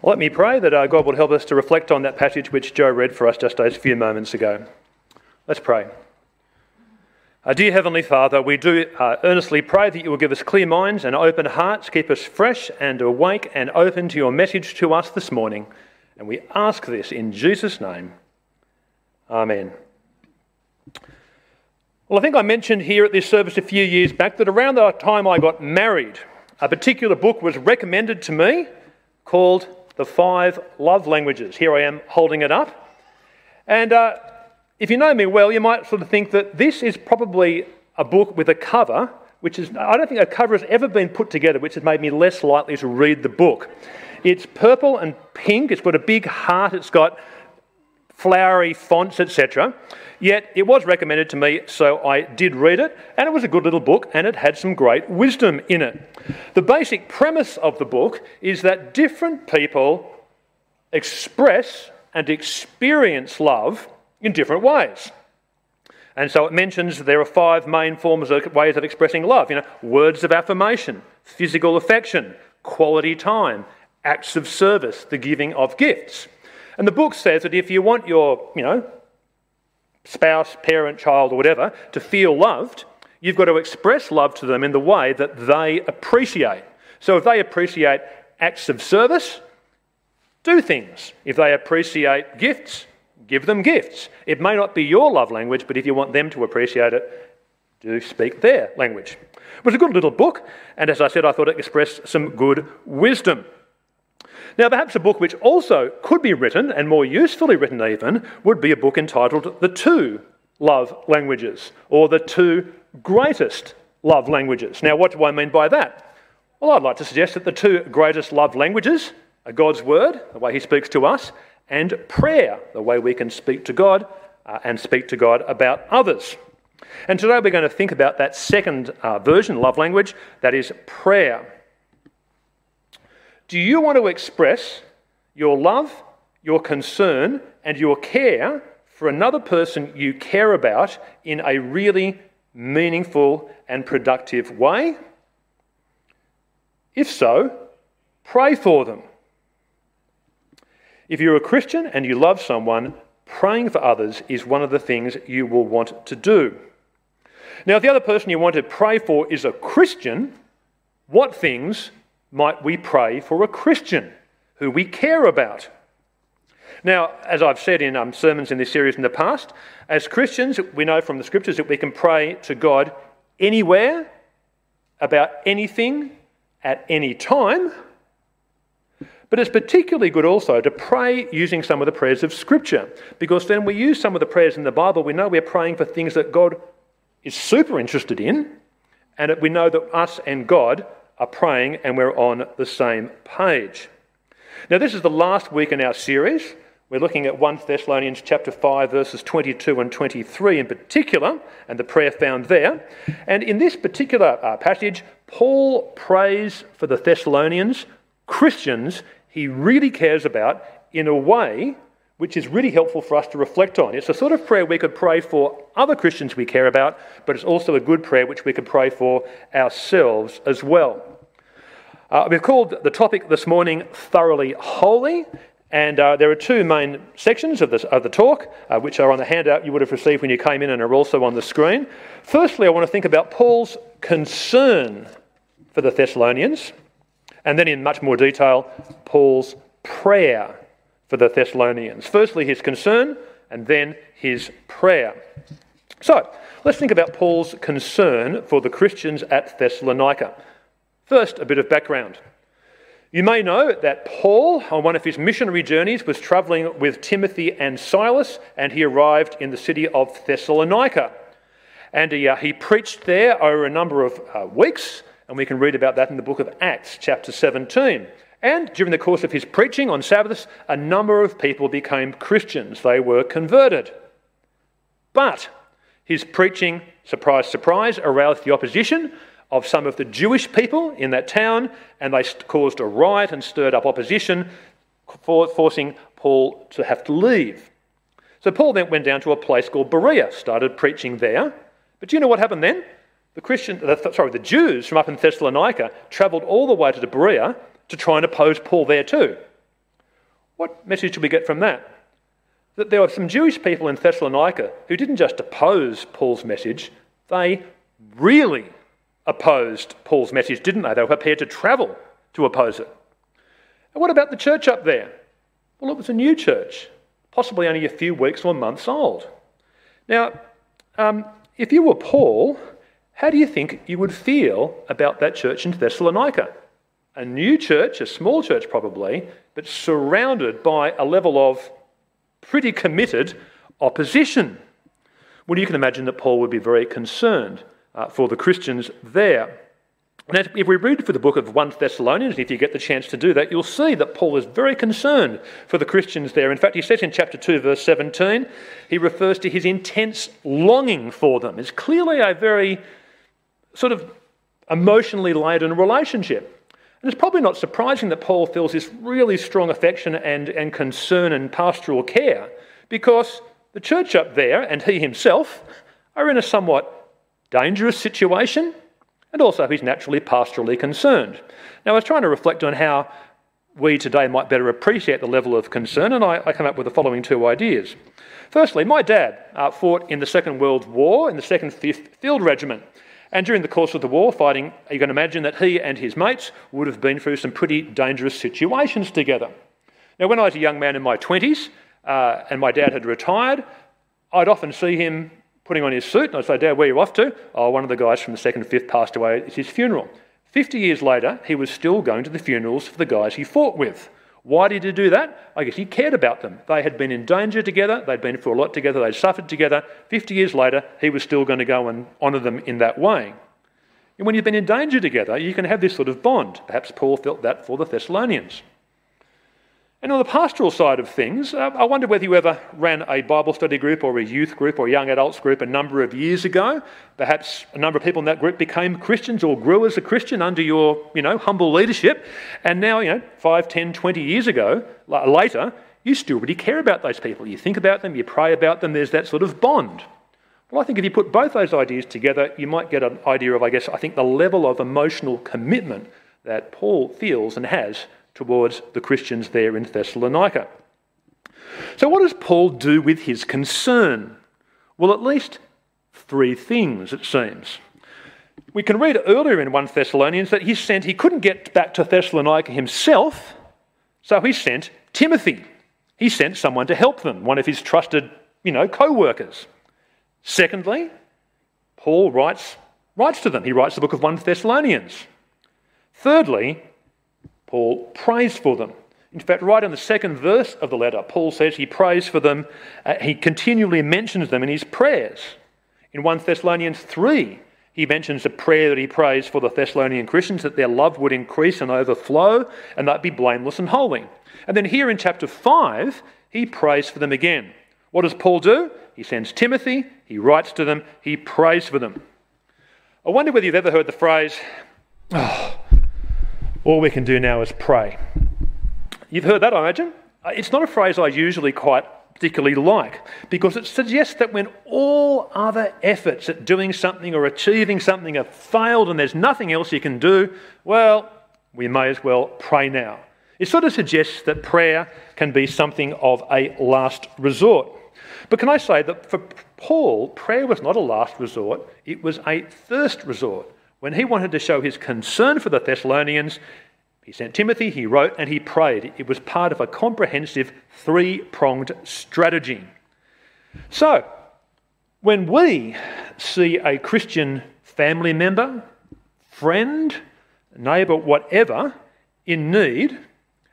Let me pray that uh, God will help us to reflect on that passage which Joe read for us just a few moments ago. Let's pray. Uh, dear Heavenly Father, we do uh, earnestly pray that you will give us clear minds and open hearts, keep us fresh and awake and open to your message to us this morning. And we ask this in Jesus' name. Amen. Well, I think I mentioned here at this service a few years back that around the time I got married, a particular book was recommended to me called The Five Love Languages. Here I am holding it up. And uh, if you know me well, you might sort of think that this is probably a book with a cover, which is, I don't think a cover has ever been put together which has made me less likely to read the book. It's purple and pink, it's got a big heart, it's got flowery fonts, etc. Yet it was recommended to me, so I did read it, and it was a good little book, and it had some great wisdom in it. The basic premise of the book is that different people express and experience love in different ways. And so it mentions there are five main forms of ways of expressing love. You know, words of affirmation, physical affection, quality time, acts of service, the giving of gifts. And the book says that if you want your, you know, spouse, parent, child, or whatever, to feel loved, you've got to express love to them in the way that they appreciate. So if they appreciate acts of service, do things. If they appreciate gifts, give them gifts. It may not be your love language, but if you want them to appreciate it, do speak their language. It was a good little book, and as I said, I thought it expressed some good wisdom. Now, perhaps a book which also could be written, and more usefully written even, would be a book entitled The Two Love Languages, or The Two Greatest Love Languages. Now, what do I mean by that? Well, I'd like to suggest that the two greatest love languages are God's Word, the way He speaks to us, and prayer, the way we can speak to God uh, and speak to God about others. And today we're going to think about that second uh, version, love language, that is prayer. Do you want to express your love, your concern, and your care for another person you care about in a really meaningful and productive way? If so, pray for them. If you're a Christian and you love someone, praying for others is one of the things you will want to do. Now, if the other person you want to pray for is a Christian, what things might we pray for a Christian who we care about? Now, as I've said in um, sermons in this series in the past, as Christians, we know from the scriptures that we can pray to God anywhere, about anything, at any time. But it's particularly good also to pray using some of the prayers of Scripture, because then we use some of the prayers in the Bible, we know we're praying for things that God is super interested in, and we know that us and God are praying and we're on the same page. Now, this is the last week in our series. We're looking at 1 Thessalonians chapter 5 verses 22 and 23 in particular and the prayer found there. And in this particular uh, passage, Paul prays for the Thessalonians, Christians he really cares about in a way which is really helpful for us to reflect on. It's a sort of prayer we could pray for other Christians we care about, but it's also a good prayer which we could pray for ourselves as well. Uh, we've called the topic this morning Thoroughly Holy, and uh, there are two main sections of, this, of the talk, uh, which are on the handout you would have received when you came in and are also on the screen. Firstly, I want to think about Paul's concern for the Thessalonians, and then in much more detail, Paul's prayer for the Thessalonians. Firstly, his concern, and then his prayer. So, let's think about Paul's concern for the Christians at Thessalonica. First, a bit of background. You may know that Paul, on one of his missionary journeys, was travelling with Timothy and Silas, and he arrived in the city of Thessalonica. And he, uh, he preached there over a number of uh, weeks, and we can read about that in the book of Acts, chapter 17. And during the course of his preaching on Sabbaths, a number of people became Christians. They were converted. But his preaching, surprise, surprise, aroused the opposition of some of the Jewish people in that town, and they caused a riot and stirred up opposition, forcing Paul to have to leave. So Paul then went down to a place called Berea, started preaching there. But do you know what happened then? The Christian, sorry, the Jews from up in Thessalonica travelled all the way to Berea to try and oppose Paul there too. What message do we get from that? That there were some Jewish people in Thessalonica who didn't just oppose Paul's message, they really opposed Paul's message, didn't they? They were prepared to travel to oppose it. And what about the church up there? Well, it was a new church, possibly only a few weeks or months old. Now, um, if you were Paul, how do you think you would feel about that church in Thessalonica? A new church, a small church probably, but surrounded by a level of pretty committed opposition. Well, you can imagine that Paul would be very concerned uh, for the Christians there. Now, if we read for the book of 1 Thessalonians, if you get the chance to do that, you'll see that Paul is very concerned for the Christians there. In fact, he says in chapter 2, verse 17, he refers to his intense longing for them. It's clearly a very sort of emotionally laden relationship. And it's probably not surprising that Paul feels this really strong affection and, and concern and pastoral care because the church up there and he himself are in a somewhat dangerous situation and also he's naturally pastorally concerned. Now, I was trying to reflect on how we today might better appreciate the level of concern, and I, I come up with the following two ideas. Firstly, my dad uh, fought in the Second World War in the 2nd 5th Field Regiment. And during the course of the war fighting, you can imagine that he and his mates would have been through some pretty dangerous situations together. Now, when I was a young man in my 20s uh, and my dad had retired, I'd often see him putting on his suit and I'd say, Dad, where are you off to? Oh, one of the guys from the 2nd and 5th passed away. It's his funeral. 50 years later, he was still going to the funerals for the guys he fought with. Why did he do that? I guess he cared about them. They had been in danger together, they'd been through a lot together, they'd suffered together. 50 years later, he was still going to go and honour them in that way. And when you've been in danger together, you can have this sort of bond. Perhaps Paul felt that for the Thessalonians. And on the pastoral side of things, uh, I wonder whether you ever ran a Bible study group or a youth group or young adults group a number of years ago. Perhaps a number of people in that group became Christians or grew as a Christian under your, you know, humble leadership. And now, you know, 5, 10, 20 years ago, later, you still really care about those people. You think about them, you pray about them, there's that sort of bond. Well, I think if you put both those ideas together, you might get an idea of, I guess, I think the level of emotional commitment that Paul feels and has towards the Christians there in Thessalonica. So, what does Paul do with his concern? Well, at least three things, it seems. We can read earlier in 1 Thessalonians that he sent, he couldn't get back to Thessalonica himself, so he sent Timothy. He sent someone to help them, one of his trusted, you know, co-workers. Secondly, Paul writes, writes to them. He writes the book of 1 Thessalonians. Thirdly, Paul prays for them. In fact, right in the second verse of the letter, Paul says he prays for them. Uh, he continually mentions them in his prayers. In 1 Thessalonians 3, he mentions a prayer that he prays for the Thessalonian Christians that their love would increase and overflow and that be blameless and holy. And then here in chapter 5, he prays for them again. What does Paul do? He sends Timothy, he writes to them, he prays for them. I wonder whether you've ever heard the phrase, oh, all we can do now is pray. You've heard that, I imagine. Uh, it's not a phrase I usually quite particularly like because it suggests that when all other efforts at doing something or achieving something have failed and there's nothing else you can do, well, we may as well pray now. It sort of suggests that prayer can be something of a last resort. But can I say that for Paul, prayer was not a last resort, it was a first resort. When he wanted to show his concern for the Thessalonians, he sent Timothy, he wrote, and he prayed. It was part of a comprehensive three pronged strategy. So, when we see a Christian family member, friend, neighbour, whatever, in need, and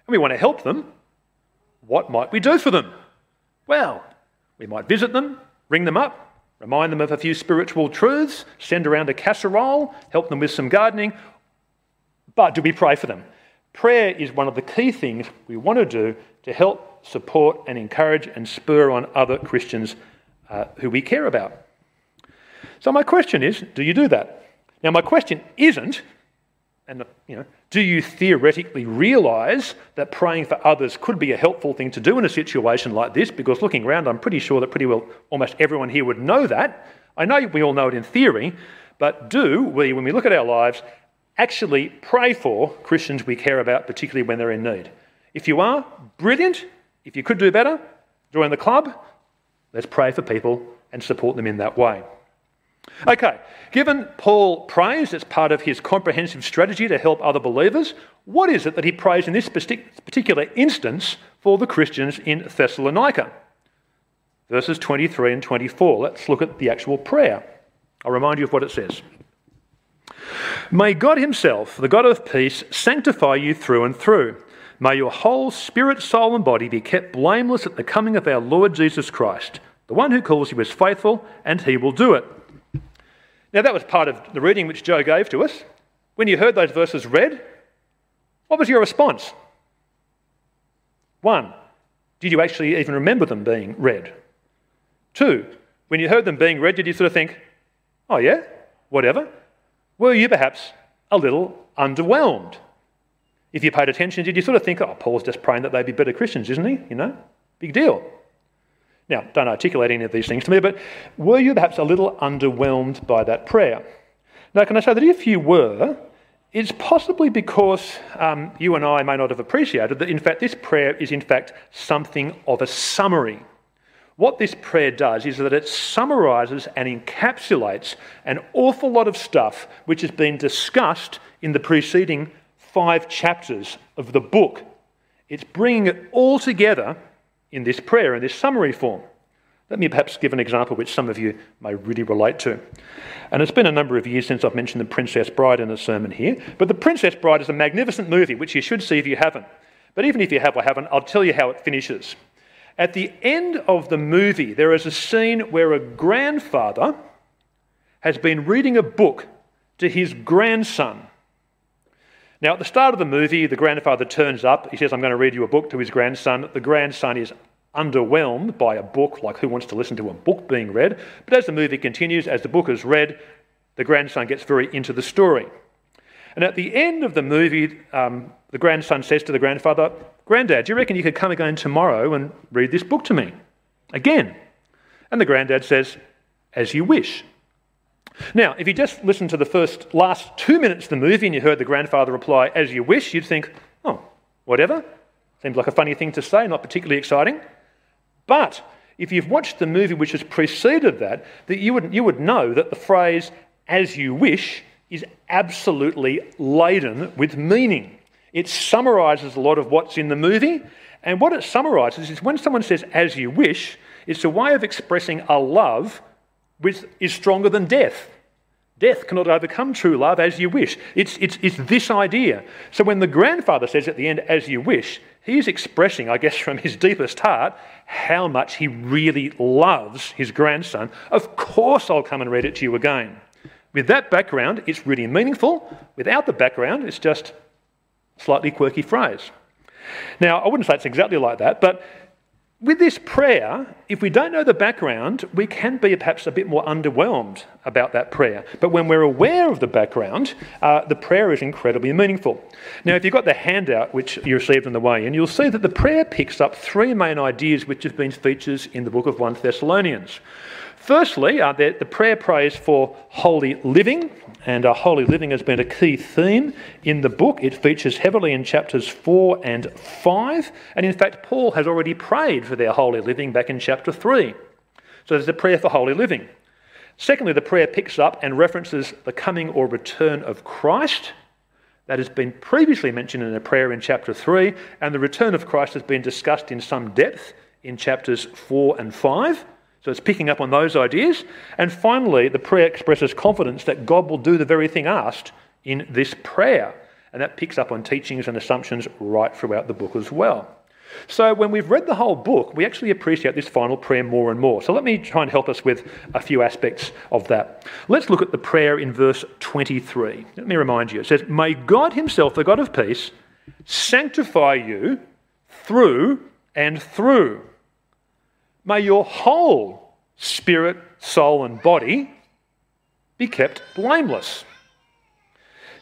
we want to help them, what might we do for them? Well, we might visit them, ring them up, Remind them of a few spiritual truths, send around a casserole, help them with some gardening. But do we pray for them? Prayer is one of the key things we want to do to help support and encourage and spur on other Christians uh, who we care about. So, my question is do you do that? Now, my question isn't, and you know, do you theoretically realise that praying for others could be a helpful thing to do in a situation like this? Because looking around, I'm pretty sure that pretty well almost everyone here would know that. I know we all know it in theory, but do we, when we look at our lives, actually pray for Christians we care about, particularly when they're in need? If you are, brilliant. if you could do better, join the club. Let's pray for people and support them in that way. Okay, given Paul prays as part of his comprehensive strategy to help other believers, what is it that he prays in this particular instance for the Christians in Thessalonica? Verses 23 and 24. Let's look at the actual prayer. I'll remind you of what it says. May God Himself, the God of peace, sanctify you through and through. May your whole spirit, soul, and body be kept blameless at the coming of our Lord Jesus Christ. The one who calls you is faithful, and He will do it. Now, that was part of the reading which Joe gave to us. When you heard those verses read, what was your response? One, did you actually even remember them being read? Two, when you heard them being read, did you sort of think, oh yeah, whatever? Were you perhaps a little underwhelmed? If you paid attention, did you sort of think, oh, Paul's just praying that they'd be better Christians, isn't he? You know, big deal. Now, don't articulate any of these things to me, but were you perhaps a little underwhelmed by that prayer? Now, can I say that if you were, it's possibly because um, you and I may not have appreciated that, in fact, this prayer is, in fact, something of a summary. What this prayer does is that it summarizes and encapsulates an awful lot of stuff which has been discussed in the preceding five chapters of the book. It's bringing it all together in this prayer, in this summary form. Let me perhaps give an example which some of you may really relate to. And it's been a number of years since I've mentioned The Princess Bride in a sermon here, but The Princess Bride is a magnificent movie which you should see if you haven't. But even if you have or haven't, I'll tell you how it finishes. At the end of the movie, there is a scene where a grandfather has been reading a book to his grandson. Now, at the start of the movie, the grandfather turns up. He says, I'm going to read you a book to his grandson. The grandson is underwhelmed by a book, like who wants to listen to a book being read? But as the movie continues, as the book is read, the grandson gets very into the story. And at the end of the movie, um, the grandson says to the grandfather, Granddad, do you reckon you could come again tomorrow and read this book to me? Again. And the granddad says, As you wish. Now, if you just listened to the first last two minutes of the movie and you heard the grandfather reply, as you wish, you'd think, oh, whatever. Seems like a funny thing to say, not particularly exciting. But if you've watched the movie which has preceded that, that you would, you would know that the phrase, as you wish, is absolutely laden with meaning. It summarizes a lot of what's in the movie. And what it summarizes is when someone says, as you wish, it's a way of expressing a love which is stronger than death. Death cannot overcome true love as you wish. It's, it's, it's this idea. So when the grandfather says at the end, as you wish, he is expressing, I guess, from his deepest heart, how much he really loves his grandson. Of course, I'll come and read it to you again. With that background, it's really meaningful. Without the background, it's just slightly quirky phrase. Now, I wouldn't say it's exactly like that, but with this prayer, if we don't know the background, we can be perhaps a bit more underwhelmed about that prayer. But when we're aware of the background, uh, the prayer is incredibly meaningful. Now, if you've got the handout which you received on the way in, you'll see that the prayer picks up three main ideas which have been features in the book of 1 Thessalonians. Firstly, uh, the, the, prayer prays for holy living, and uh, holy living has been a key theme in the book. It features heavily in chapters 4 and 5, and in fact, Paul has already prayed for their holy living back in chapter 3. So there's a prayer for holy living. Secondly, the prayer picks up and references the coming or return of Christ. That has been previously mentioned in a prayer in chapter 3, and the return of Christ has been discussed in some depth in chapters 4 and 5. So it's picking up on those ideas. And finally, the prayer expresses confidence that God will do the very thing asked in this prayer. And that picks up on teachings and assumptions right throughout the book as well. So when we've read the whole book, we actually appreciate this final prayer more and more. So let me try and help us with a few aspects of that. Let's look at the prayer in verse 23. Let me remind you it says, May God Himself, the God of peace, sanctify you through and through May your whole spirit, soul, and body be kept blameless.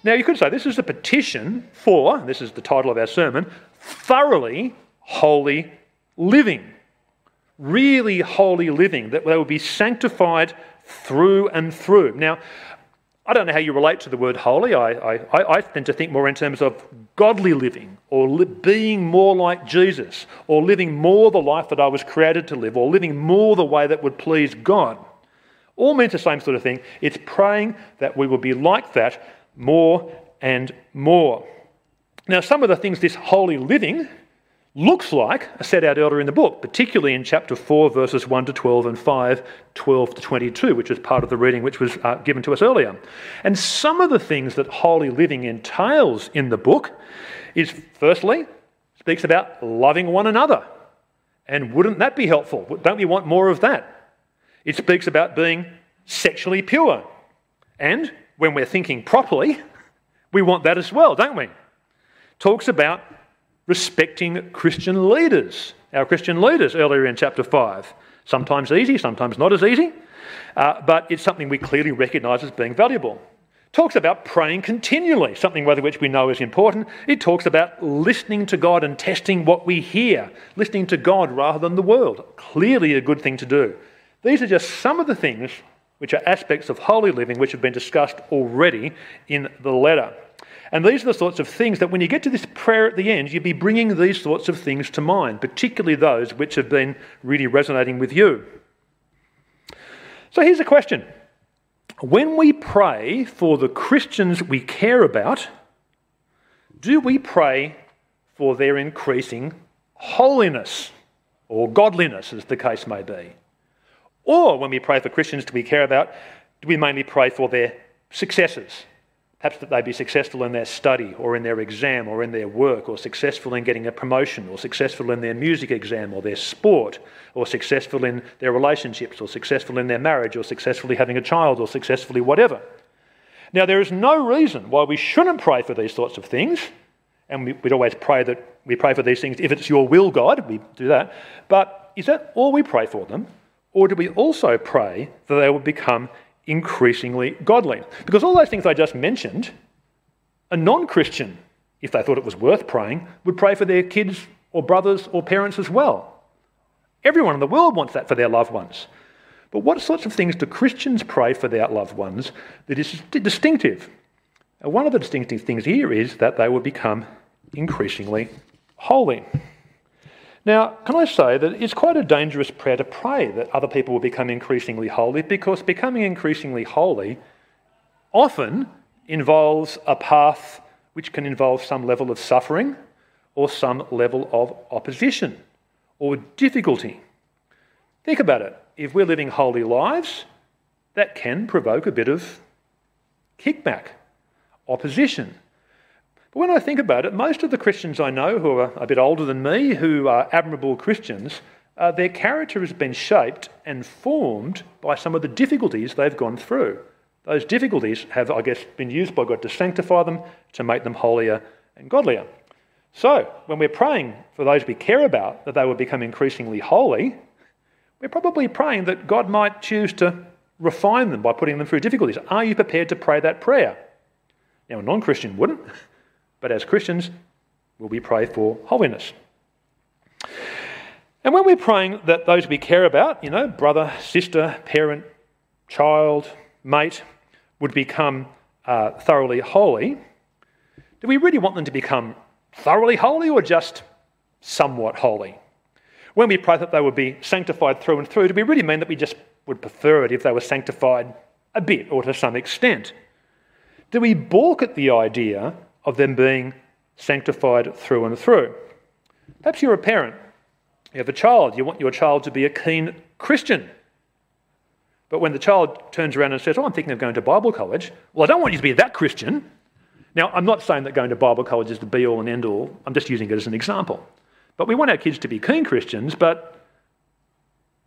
Now, you could say this is a petition for, this is the title of our sermon, thoroughly holy living. Really holy living, that they will be sanctified through and through. Now, I don't know how you relate to the word holy. I, I, I tend to think more in terms of godly living, or li- being more like Jesus, or living more the life that I was created to live, or living more the way that would please God. All means the same sort of thing. It's praying that we will be like that more and more. Now, some of the things this holy living looks like are set out earlier in the book, particularly in chapter 4, verses 1 to 12 and 5, 12 to 22, which is part of the reading which was uh, given to us earlier. And some of the things that holy living entails in the book is firstly, speaks about loving one another. And wouldn't that be helpful? Don't we want more of that? It speaks about being sexually pure. And when we're thinking properly, we want that as well, don't we? Talks about respecting Christian leaders, our Christian leaders, earlier in chapter 5. Sometimes easy, sometimes not as easy, uh, but it's something we clearly recognise as being valuable. Talks about praying continually, something whether which we know is important. It talks about listening to God and testing what we hear, listening to God rather than the world. Clearly a good thing to do. These are just some of the things which are aspects of holy living which have been discussed already in the letter. And these are the sorts of things that when you get to this prayer at the end, you'd be bringing these sorts of things to mind, particularly those which have been really resonating with you. So here's a question When we pray for the Christians we care about, do we pray for their increasing holiness or godliness, as the case may be? Or when we pray for Christians do we care about, do we mainly pray for their successes? Perhaps that they be successful in their study or in their exam or in their work or successful in getting a promotion or successful in their music exam or their sport or successful in their relationships or successful in their marriage or successfully having a child or successfully whatever. Now, there is no reason why we shouldn't pray for these sorts of things. And we, would always pray that we pray for these things if it's your will, God, we do that. But is that all we pray for them? Or do we also pray that they will become increasingly godly. Because all those things I just mentioned, a non Christian, if they thought it was worth praying, would pray for their kids or brothers or parents as well. Everyone in the world wants that for their loved ones. But what sorts of things do Christians pray for their loved ones that is distinctive? One of the distinctive things here is that they will become increasingly holy. Now, can I say that it's quite a dangerous prayer to pray that other people will become increasingly holy because becoming increasingly holy often involves a path which can involve some level of suffering or some level of opposition or difficulty. Think about it. If we're living holy lives, that can provoke a bit of kickback, opposition. When I think about it, most of the Christians I know who are a bit older than me, who are admirable Christians, uh, their character has been shaped and formed by some of the difficulties they've gone through. Those difficulties have, I guess, been used by God to sanctify them, to make them holier and godlier. So, when we're praying for those we care about that they will become increasingly holy, we're probably praying that God might choose to refine them by putting them through difficulties. Are you prepared to pray that prayer? Now, a non Christian wouldn't. But as Christians, will we pray for holiness? And when we're praying that those we care about, you know, brother, sister, parent, child, mate, would become uh, thoroughly holy, do we really want them to become thoroughly holy or just somewhat holy? When we pray that they would be sanctified through and through, do we really mean that we just would prefer it if they were sanctified a bit or to some extent? Do we balk at the idea of them being sanctified through and through. Perhaps you're a parent, you have a child, you want your child to be a keen Christian. But when the child turns around and says, Oh, I'm thinking of going to Bible college, well, I don't want you to be that Christian. Now, I'm not saying that going to Bible college is the be all and end all, I'm just using it as an example. But we want our kids to be keen Christians, but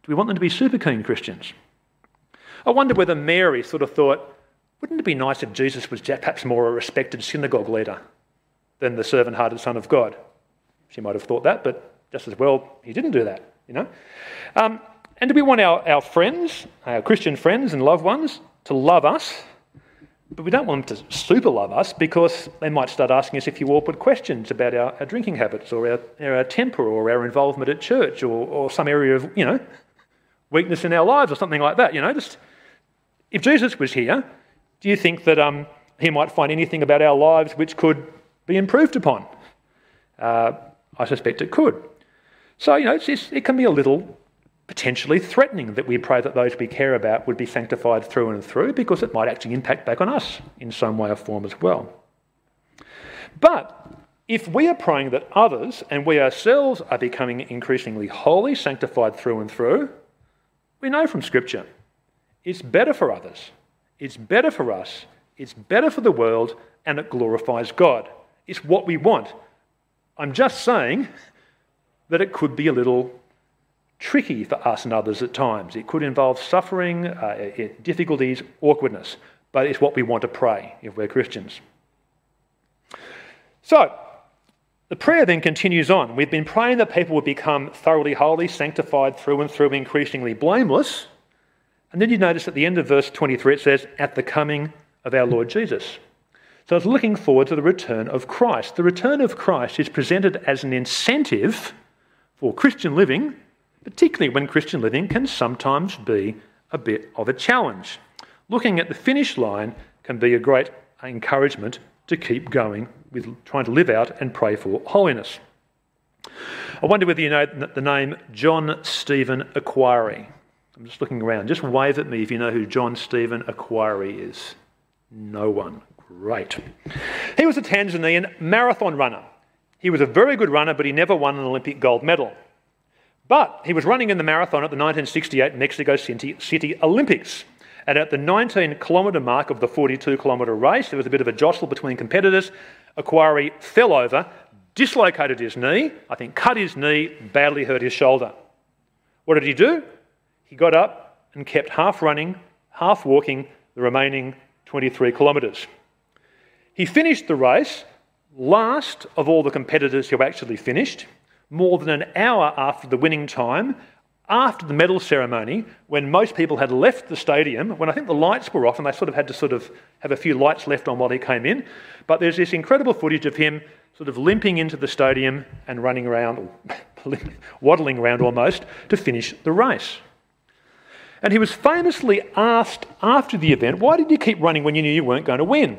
do we want them to be super keen Christians? I wonder whether Mary sort of thought, wouldn't it be nice if Jesus was perhaps more a respected synagogue leader than the servant hearted Son of God? She might have thought that, but just as well, he didn't do that, you know? Um, and do we want our, our friends, our Christian friends and loved ones, to love us? But we don't want them to super love us because they might start asking us a few awkward questions about our, our drinking habits or our, our, temper or our involvement at church or, or some area of, you know, weakness in our lives or something like that. You know, just if Jesus was here, do you think that um, he might find anything about our lives which could be improved upon? Uh, I suspect it could. So, you know, it can be a little potentially threatening that we pray that those we care about would be sanctified through and through because it might actually impact back on us in some way or form as well. But if we are praying that others and we ourselves are becoming increasingly holy, sanctified through and through, we know from Scripture it's better for others, it's better for us, it's better for the world, and it glorifies God. It's what we want. I'm just saying that it could be a little tricky for us and others at times. It could involve suffering, uh, difficulties, awkwardness, but it's what we want to pray if we're Christians. So, the prayer then continues on. We've been praying that people would become thoroughly holy, sanctified through and through, increasingly blameless. And then you notice at the end of verse 23 it says, at the coming of our Lord Jesus. So it's looking forward to the return of Christ. The return of Christ is presented as an incentive for Christian living particularly when Christian living can sometimes be a bit of a challenge. Looking at the finish line can be a great encouragement to keep going with trying to live out and pray for holiness. I wonder whether you know the name John Stephen Akhwari. I'm just looking around. Just wave at me if you know who John Stephen Akhwari is. No one. Great. He was a Tanzanian marathon runner. He was a very good runner, but he never won an Olympic gold medal. But he was running in the marathon at the 1968 Mexico City Olympics. And at the 19 kilometre mark of the 42 kilometre race, there was a bit of a jostle between competitors. Akhwari fell over, dislocated his knee, I think cut his knee, badly hurt his shoulder. What did he do? He got up and kept half running, half walking the remaining 23 kilometres. He finished the race last of all the competitors who actually finished more than an hour after the winning time, after the medal ceremony, when most people had left the stadium, when I think the lights were off and they sort of had to sort of have a few lights left on while he came in. But there's this incredible footage of him sort of limping into the stadium and running around, waddling around almost, to finish the race. And he was famously asked after the event, Why did you keep running when you knew you weren't going to win?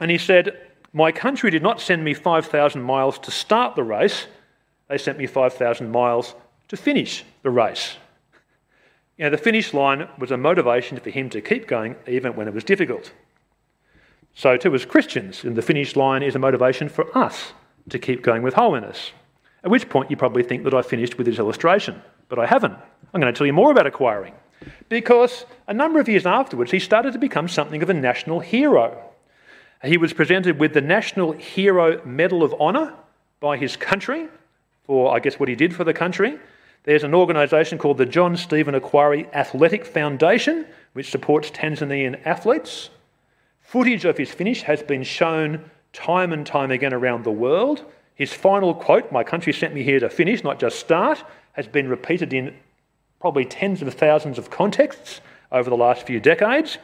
And he said, My country did not send me 5,000 miles to start the race, they sent me 5,000 miles to finish the race. You know, the finish line was a motivation for him to keep going even when it was difficult. So, too, as Christians, and the finish line is a motivation for us to keep going with holiness. At which point you probably think that I finished with this illustration, but I haven't. I'm going to tell you more about Akhwari. Because a number of years afterwards, he started to become something of a national hero. He was presented with the National Hero Medal of Honour by his country for, I guess, what he did for the country. There's an organisation called the John Stephen Akhwari Athletic Foundation, which supports Tanzanian athletes. Footage of his finish has been shown time and time again around the world. His final quote, My country sent me here to finish, not just start, has been repeated in probably tens of thousands of contexts over the last few decades.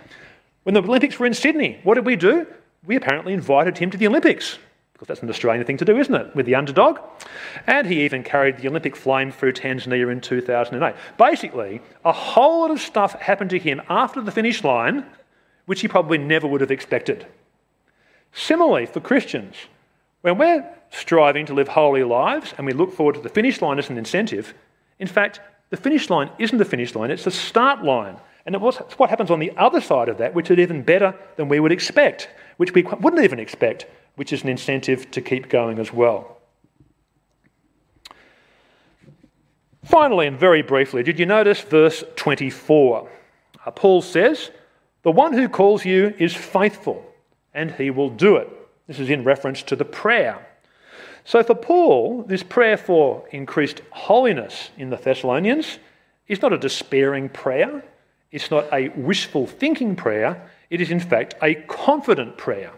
When the Olympics were in Sydney, what did we do? We apparently invited him to the Olympics because that's an Australian thing to do, isn't it, with the underdog? And he even carried the Olympic flame through Tanzania in 2008. Basically, a whole lot of stuff happened to him after the finish line, which he probably never would have expected. Similarly, for Christians, when we're striving to live holy lives and we look forward to the finish line as an incentive, in fact, the finish line isn't the finish line, it's the start line. And it's what happens on the other side of that, which is even better than we would expect, which we wouldn't even expect which is an incentive to keep going as well. Finally, and very briefly, did you notice verse 24? Uh, Paul says, The one who calls you is faithful, and he will do it. This is in reference to the prayer. So, for Paul, this prayer for increased holiness in the Thessalonians is not a despairing prayer, it's not a wishful thinking prayer, it is in fact a confident prayer.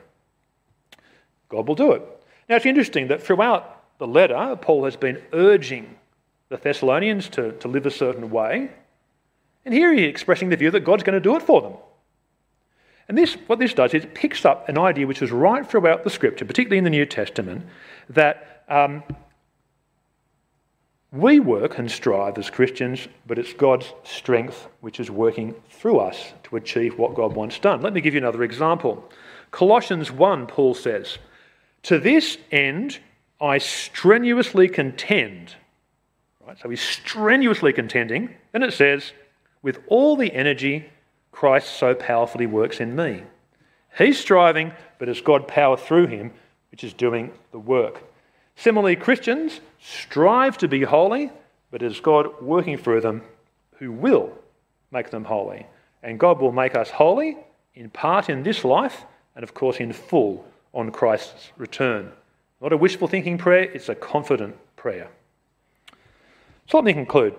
God will do it. Now, it's interesting that throughout the letter, Paul has been urging the Thessalonians to, to live a certain way. And here he's expressing the view that God's going to do it for them. And this, what this does is it picks up an idea which is right throughout the scripture, particularly in the New Testament, that um, we work and strive as Christians, but it's God's strength which is working through us to achieve what God wants done. Let me give you another example. Colossians 1, Paul says, To this end, I strenuously contend. Right? So he's strenuously contending. And it says, with all the energy Christ so powerfully works in me. He's striving, but it's God power through him which is doing the work. Similarly, Christians strive to be holy, but it's God working through them who will make them holy. And God will make us holy, in part in this life, and of course in full on Christ's return. Not a wishful thinking prayer, it's a confident prayer. So let me conclude.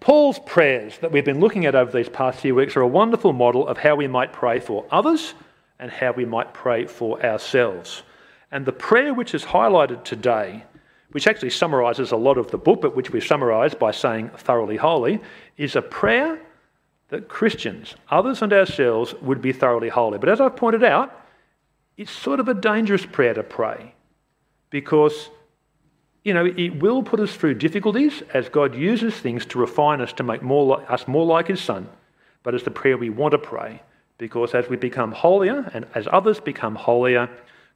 Paul's prayers that we've been looking at over these past few weeks are a wonderful model of how we might pray for others and how we might pray for ourselves. And the prayer which is highlighted today, which actually summarises a lot of the book, but which we've summarised by saying thoroughly holy, is a prayer that Christians, others and ourselves, would be thoroughly holy. But as I've pointed out, it's sort of a dangerous prayer to pray because you know, it will put us through difficulties as God uses things to refine us to make more us more like His Son. But it's the prayer we want to pray because as we become holier and as others become holier,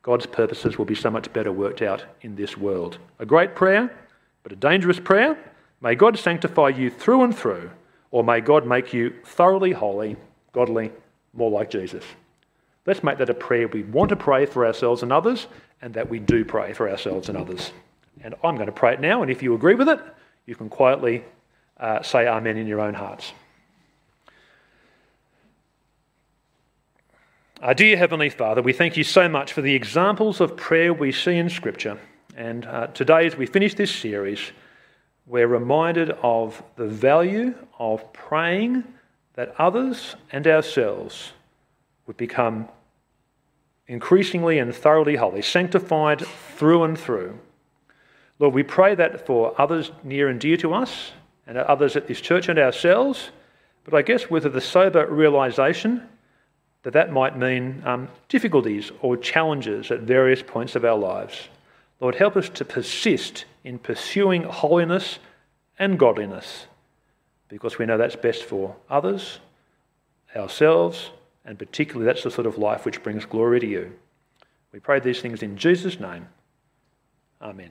God's purposes will be so much better worked out in this world. A great prayer, but a dangerous prayer. May God sanctify you through and through, or may God make you thoroughly holy, godly, more like Jesus. Let's make that a prayer we want to pray for ourselves and others, and that we do pray for ourselves and others. And I'm going to pray it now, and if you agree with it, you can quietly uh, say Amen in your own hearts. Our dear Heavenly Father, we thank you so much for the examples of prayer we see in Scripture. And uh, today, as we finish this series, we're reminded of the value of praying that others and ourselves would become increasingly and thoroughly holy, sanctified through and through. Lord, we pray that for others near and dear to us, and others at this church and ourselves, but I guess with the sober realization that that might mean um, difficulties or challenges at various points of our lives. Lord, help us to persist in pursuing holiness and godliness because we know that's best for others, ourselves, and particularly that's the sort of life which brings glory to you. We pray these things in Jesus' name. Amen.